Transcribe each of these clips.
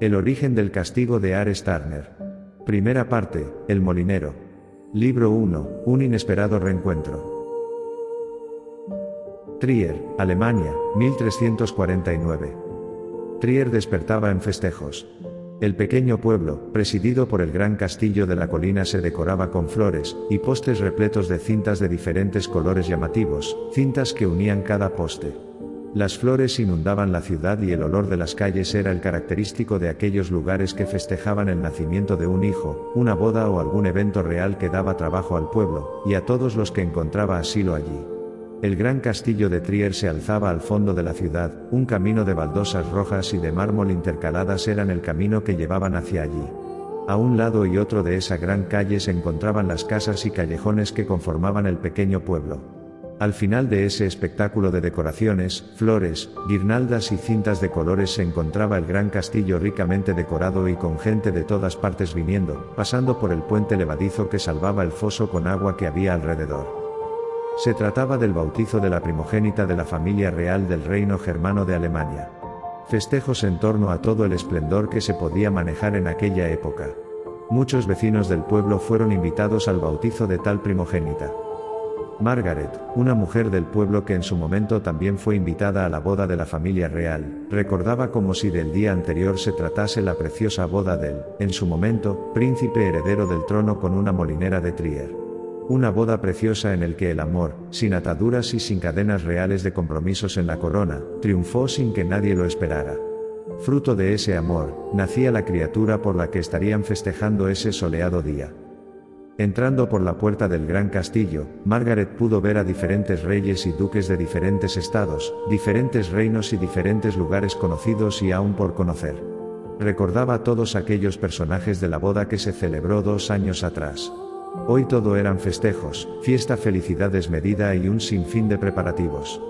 El origen del castigo de Ares Turner. Primera parte, El molinero. Libro 1, Un inesperado reencuentro. Trier, Alemania, 1349. Trier despertaba en festejos. El pequeño pueblo, presidido por el gran castillo de la colina, se decoraba con flores y postes repletos de cintas de diferentes colores llamativos, cintas que unían cada poste. Las flores inundaban la ciudad y el olor de las calles era el característico de aquellos lugares que festejaban el nacimiento de un hijo, una boda o algún evento real que daba trabajo al pueblo, y a todos los que encontraba asilo allí. El gran castillo de Trier se alzaba al fondo de la ciudad, un camino de baldosas rojas y de mármol intercaladas eran el camino que llevaban hacia allí. A un lado y otro de esa gran calle se encontraban las casas y callejones que conformaban el pequeño pueblo. Al final de ese espectáculo de decoraciones, flores, guirnaldas y cintas de colores se encontraba el gran castillo ricamente decorado y con gente de todas partes viniendo, pasando por el puente levadizo que salvaba el foso con agua que había alrededor. Se trataba del bautizo de la primogénita de la familia real del reino germano de Alemania. Festejos en torno a todo el esplendor que se podía manejar en aquella época. Muchos vecinos del pueblo fueron invitados al bautizo de tal primogénita. Margaret, una mujer del pueblo que en su momento también fue invitada a la boda de la familia real, recordaba como si del día anterior se tratase la preciosa boda del, en su momento, príncipe heredero del trono con una molinera de Trier. Una boda preciosa en el que el amor, sin ataduras y sin cadenas reales de compromisos en la corona, triunfó sin que nadie lo esperara. Fruto de ese amor, nacía la criatura por la que estarían festejando ese soleado día. Entrando por la puerta del gran castillo, Margaret pudo ver a diferentes reyes y duques de diferentes estados, diferentes reinos y diferentes lugares conocidos y aún por conocer. Recordaba todos aquellos personajes de la boda que se celebró dos años atrás. Hoy todo eran festejos, fiesta, felicidad desmedida y un sinfín de preparativos.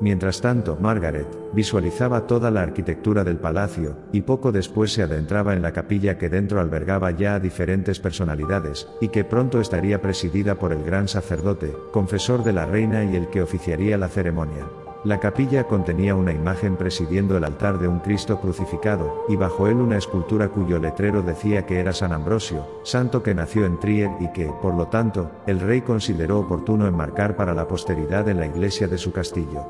Mientras tanto, Margaret visualizaba toda la arquitectura del palacio, y poco después se adentraba en la capilla que dentro albergaba ya a diferentes personalidades, y que pronto estaría presidida por el gran sacerdote, confesor de la reina y el que oficiaría la ceremonia. La capilla contenía una imagen presidiendo el altar de un Cristo crucificado, y bajo él una escultura cuyo letrero decía que era San Ambrosio, santo que nació en Trier y que, por lo tanto, el rey consideró oportuno enmarcar para la posteridad en la iglesia de su castillo.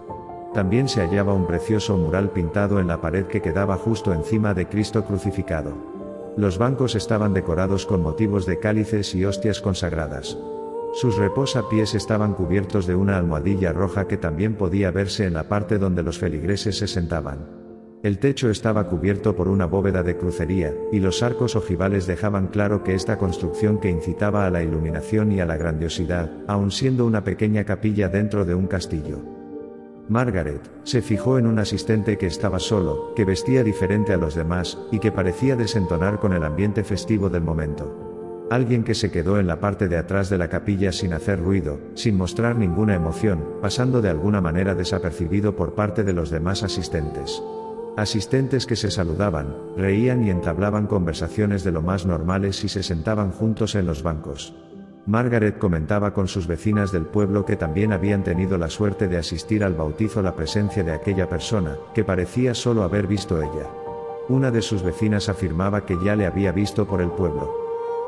También se hallaba un precioso mural pintado en la pared que quedaba justo encima de Cristo crucificado. Los bancos estaban decorados con motivos de cálices y hostias consagradas. Sus reposapiés estaban cubiertos de una almohadilla roja que también podía verse en la parte donde los feligreses se sentaban. El techo estaba cubierto por una bóveda de crucería, y los arcos ojivales dejaban claro que esta construcción que incitaba a la iluminación y a la grandiosidad, aun siendo una pequeña capilla dentro de un castillo. Margaret, se fijó en un asistente que estaba solo, que vestía diferente a los demás, y que parecía desentonar con el ambiente festivo del momento. Alguien que se quedó en la parte de atrás de la capilla sin hacer ruido, sin mostrar ninguna emoción, pasando de alguna manera desapercibido por parte de los demás asistentes. Asistentes que se saludaban, reían y entablaban conversaciones de lo más normales y se sentaban juntos en los bancos. Margaret comentaba con sus vecinas del pueblo que también habían tenido la suerte de asistir al bautizo la presencia de aquella persona, que parecía solo haber visto ella. Una de sus vecinas afirmaba que ya le había visto por el pueblo.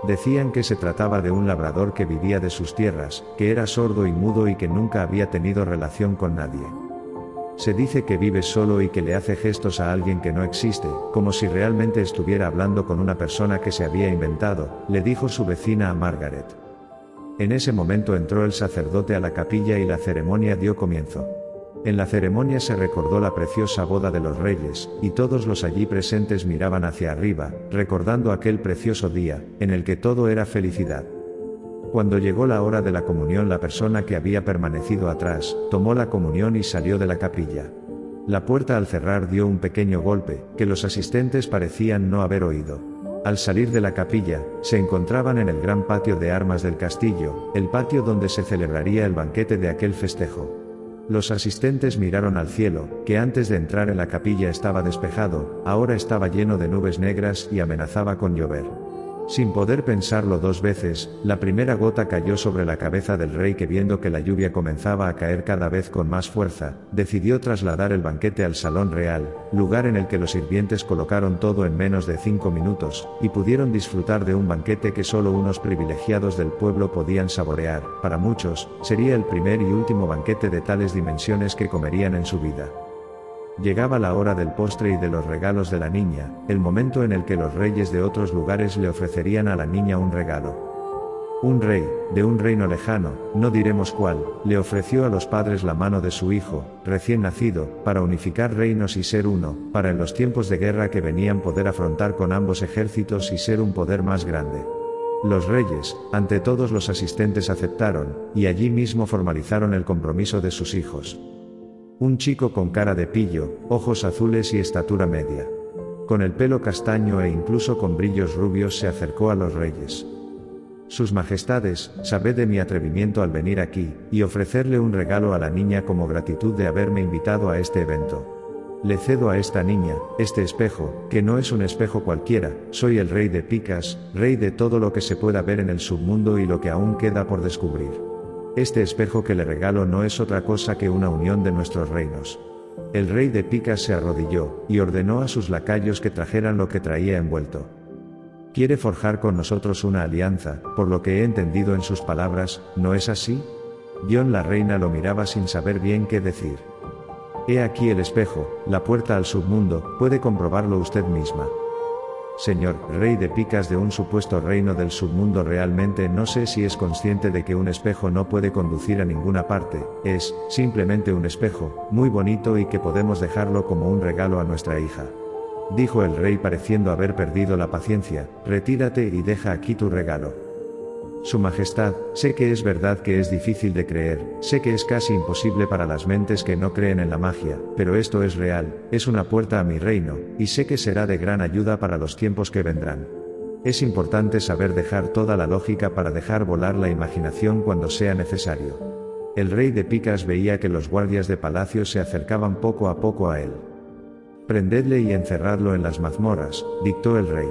Decían que se trataba de un labrador que vivía de sus tierras, que era sordo y mudo y que nunca había tenido relación con nadie. Se dice que vive solo y que le hace gestos a alguien que no existe, como si realmente estuviera hablando con una persona que se había inventado, le dijo su vecina a Margaret. En ese momento entró el sacerdote a la capilla y la ceremonia dio comienzo. En la ceremonia se recordó la preciosa boda de los reyes, y todos los allí presentes miraban hacia arriba, recordando aquel precioso día, en el que todo era felicidad. Cuando llegó la hora de la comunión la persona que había permanecido atrás, tomó la comunión y salió de la capilla. La puerta al cerrar dio un pequeño golpe, que los asistentes parecían no haber oído. Al salir de la capilla, se encontraban en el gran patio de armas del castillo, el patio donde se celebraría el banquete de aquel festejo. Los asistentes miraron al cielo, que antes de entrar en la capilla estaba despejado, ahora estaba lleno de nubes negras y amenazaba con llover. Sin poder pensarlo dos veces, la primera gota cayó sobre la cabeza del rey que viendo que la lluvia comenzaba a caer cada vez con más fuerza, decidió trasladar el banquete al salón real, lugar en el que los sirvientes colocaron todo en menos de cinco minutos, y pudieron disfrutar de un banquete que solo unos privilegiados del pueblo podían saborear, para muchos, sería el primer y último banquete de tales dimensiones que comerían en su vida. Llegaba la hora del postre y de los regalos de la niña, el momento en el que los reyes de otros lugares le ofrecerían a la niña un regalo. Un rey, de un reino lejano, no diremos cuál, le ofreció a los padres la mano de su hijo, recién nacido, para unificar reinos y ser uno, para en los tiempos de guerra que venían poder afrontar con ambos ejércitos y ser un poder más grande. Los reyes, ante todos los asistentes aceptaron, y allí mismo formalizaron el compromiso de sus hijos. Un chico con cara de pillo, ojos azules y estatura media. Con el pelo castaño e incluso con brillos rubios se acercó a los reyes. Sus majestades, sabed de mi atrevimiento al venir aquí, y ofrecerle un regalo a la niña como gratitud de haberme invitado a este evento. Le cedo a esta niña, este espejo, que no es un espejo cualquiera, soy el rey de Picas, rey de todo lo que se pueda ver en el submundo y lo que aún queda por descubrir. Este espejo que le regalo no es otra cosa que una unión de nuestros reinos. El rey de Picas se arrodilló, y ordenó a sus lacayos que trajeran lo que traía envuelto. Quiere forjar con nosotros una alianza, por lo que he entendido en sus palabras, ¿no es así? John la reina lo miraba sin saber bien qué decir. He aquí el espejo, la puerta al submundo, puede comprobarlo usted misma. Señor, rey de picas de un supuesto reino del submundo realmente no sé si es consciente de que un espejo no puede conducir a ninguna parte, es, simplemente un espejo, muy bonito y que podemos dejarlo como un regalo a nuestra hija. Dijo el rey pareciendo haber perdido la paciencia, retírate y deja aquí tu regalo. Su Majestad, sé que es verdad que es difícil de creer, sé que es casi imposible para las mentes que no creen en la magia, pero esto es real, es una puerta a mi reino, y sé que será de gran ayuda para los tiempos que vendrán. Es importante saber dejar toda la lógica para dejar volar la imaginación cuando sea necesario. El rey de Picas veía que los guardias de palacio se acercaban poco a poco a él. Prendedle y encerradlo en las mazmorras, dictó el rey.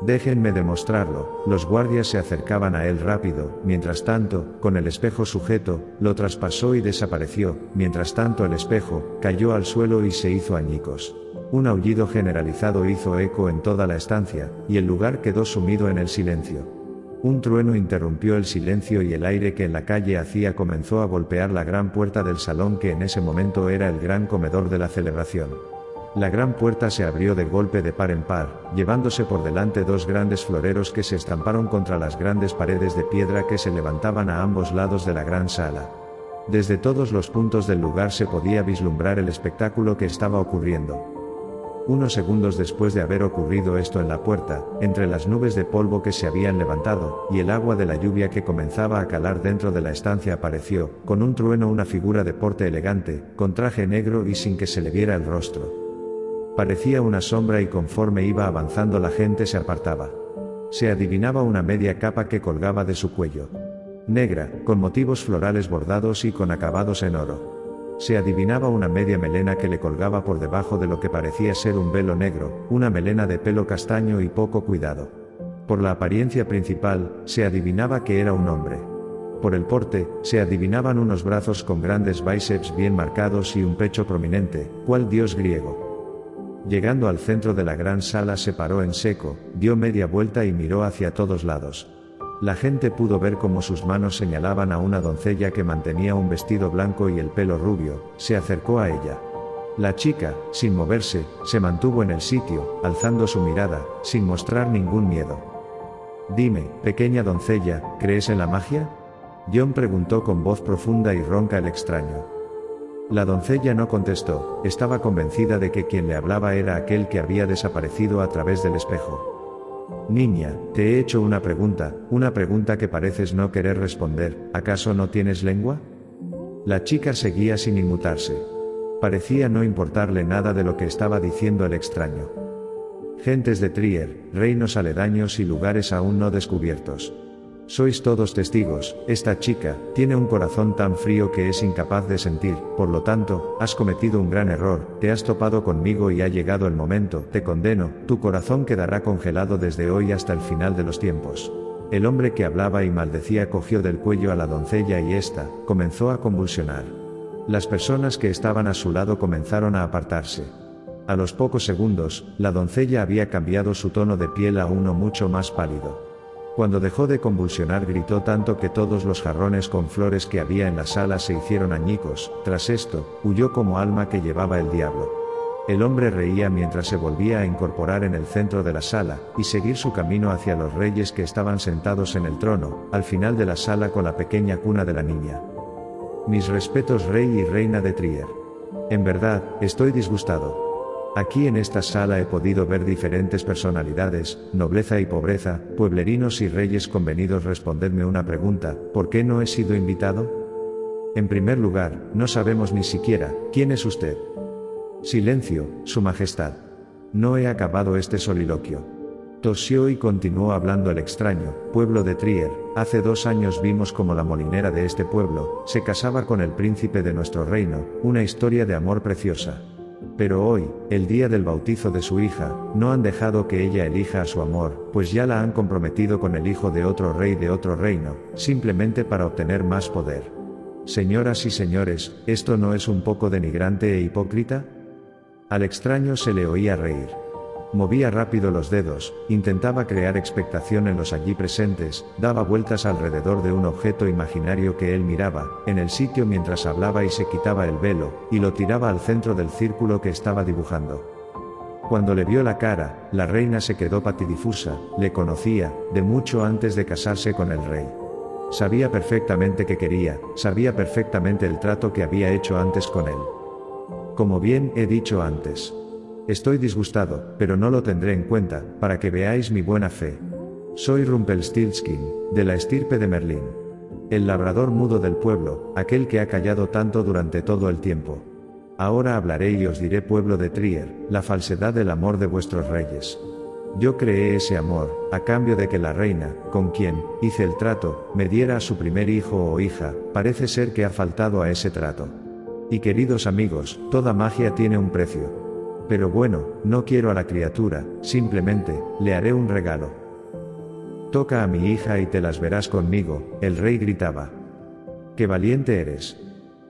Déjenme demostrarlo, los guardias se acercaban a él rápido, mientras tanto, con el espejo sujeto, lo traspasó y desapareció, mientras tanto el espejo, cayó al suelo y se hizo añicos. Un aullido generalizado hizo eco en toda la estancia, y el lugar quedó sumido en el silencio. Un trueno interrumpió el silencio y el aire que en la calle hacía comenzó a golpear la gran puerta del salón que en ese momento era el gran comedor de la celebración. La gran puerta se abrió de golpe de par en par, llevándose por delante dos grandes floreros que se estamparon contra las grandes paredes de piedra que se levantaban a ambos lados de la gran sala. Desde todos los puntos del lugar se podía vislumbrar el espectáculo que estaba ocurriendo. Unos segundos después de haber ocurrido esto en la puerta, entre las nubes de polvo que se habían levantado, y el agua de la lluvia que comenzaba a calar dentro de la estancia apareció, con un trueno una figura de porte elegante, con traje negro y sin que se le viera el rostro. Parecía una sombra y conforme iba avanzando la gente se apartaba. Se adivinaba una media capa que colgaba de su cuello. Negra, con motivos florales bordados y con acabados en oro. Se adivinaba una media melena que le colgaba por debajo de lo que parecía ser un velo negro, una melena de pelo castaño y poco cuidado. Por la apariencia principal, se adivinaba que era un hombre. Por el porte, se adivinaban unos brazos con grandes bíceps bien marcados y un pecho prominente, cual dios griego. Llegando al centro de la gran sala se paró en seco, dio media vuelta y miró hacia todos lados. La gente pudo ver cómo sus manos señalaban a una doncella que mantenía un vestido blanco y el pelo rubio, se acercó a ella. La chica, sin moverse, se mantuvo en el sitio, alzando su mirada, sin mostrar ningún miedo. Dime, pequeña doncella, ¿crees en la magia? John preguntó con voz profunda y ronca el extraño. La doncella no contestó, estaba convencida de que quien le hablaba era aquel que había desaparecido a través del espejo. Niña, te he hecho una pregunta, una pregunta que pareces no querer responder, ¿acaso no tienes lengua? La chica seguía sin inmutarse. Parecía no importarle nada de lo que estaba diciendo el extraño. Gentes de Trier, reinos aledaños y lugares aún no descubiertos. Sois todos testigos, esta chica, tiene un corazón tan frío que es incapaz de sentir, por lo tanto, has cometido un gran error, te has topado conmigo y ha llegado el momento, te condeno, tu corazón quedará congelado desde hoy hasta el final de los tiempos. El hombre que hablaba y maldecía cogió del cuello a la doncella y ésta, comenzó a convulsionar. Las personas que estaban a su lado comenzaron a apartarse. A los pocos segundos, la doncella había cambiado su tono de piel a uno mucho más pálido. Cuando dejó de convulsionar gritó tanto que todos los jarrones con flores que había en la sala se hicieron añicos, tras esto, huyó como alma que llevaba el diablo. El hombre reía mientras se volvía a incorporar en el centro de la sala, y seguir su camino hacia los reyes que estaban sentados en el trono, al final de la sala con la pequeña cuna de la niña. Mis respetos rey y reina de Trier. En verdad, estoy disgustado. Aquí en esta sala he podido ver diferentes personalidades, nobleza y pobreza, pueblerinos y reyes convenidos. Respondedme una pregunta, ¿por qué no he sido invitado? En primer lugar, no sabemos ni siquiera, ¿quién es usted? Silencio, Su Majestad. No he acabado este soliloquio. Tosió y continuó hablando el extraño, pueblo de Trier, hace dos años vimos como la molinera de este pueblo, se casaba con el príncipe de nuestro reino, una historia de amor preciosa. Pero hoy, el día del bautizo de su hija, no han dejado que ella elija a su amor, pues ya la han comprometido con el hijo de otro rey de otro reino, simplemente para obtener más poder. Señoras y señores, ¿esto no es un poco denigrante e hipócrita? Al extraño se le oía reír. Movía rápido los dedos, intentaba crear expectación en los allí presentes, daba vueltas alrededor de un objeto imaginario que él miraba, en el sitio mientras hablaba y se quitaba el velo, y lo tiraba al centro del círculo que estaba dibujando. Cuando le vio la cara, la reina se quedó patidifusa, le conocía, de mucho antes de casarse con el rey. Sabía perfectamente qué quería, sabía perfectamente el trato que había hecho antes con él. Como bien he dicho antes, Estoy disgustado, pero no lo tendré en cuenta, para que veáis mi buena fe. Soy Rumpelstiltskin, de la estirpe de Merlín. El labrador mudo del pueblo, aquel que ha callado tanto durante todo el tiempo. Ahora hablaré y os diré pueblo de Trier, la falsedad del amor de vuestros reyes. Yo creé ese amor, a cambio de que la reina, con quien hice el trato, me diera a su primer hijo o hija, parece ser que ha faltado a ese trato. Y queridos amigos, toda magia tiene un precio. Pero bueno, no quiero a la criatura, simplemente, le haré un regalo. Toca a mi hija y te las verás conmigo, el rey gritaba. ¡Qué valiente eres!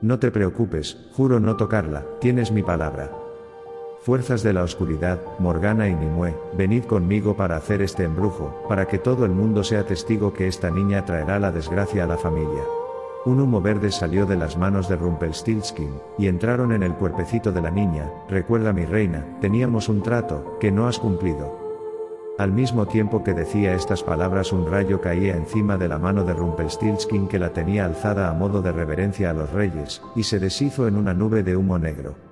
No te preocupes, juro no tocarla, tienes mi palabra. Fuerzas de la oscuridad, Morgana y Nimue, venid conmigo para hacer este embrujo, para que todo el mundo sea testigo que esta niña traerá la desgracia a la familia. Un humo verde salió de las manos de Rumpelstiltskin, y entraron en el cuerpecito de la niña, recuerda mi reina, teníamos un trato, que no has cumplido. Al mismo tiempo que decía estas palabras un rayo caía encima de la mano de Rumpelstiltskin que la tenía alzada a modo de reverencia a los reyes, y se deshizo en una nube de humo negro.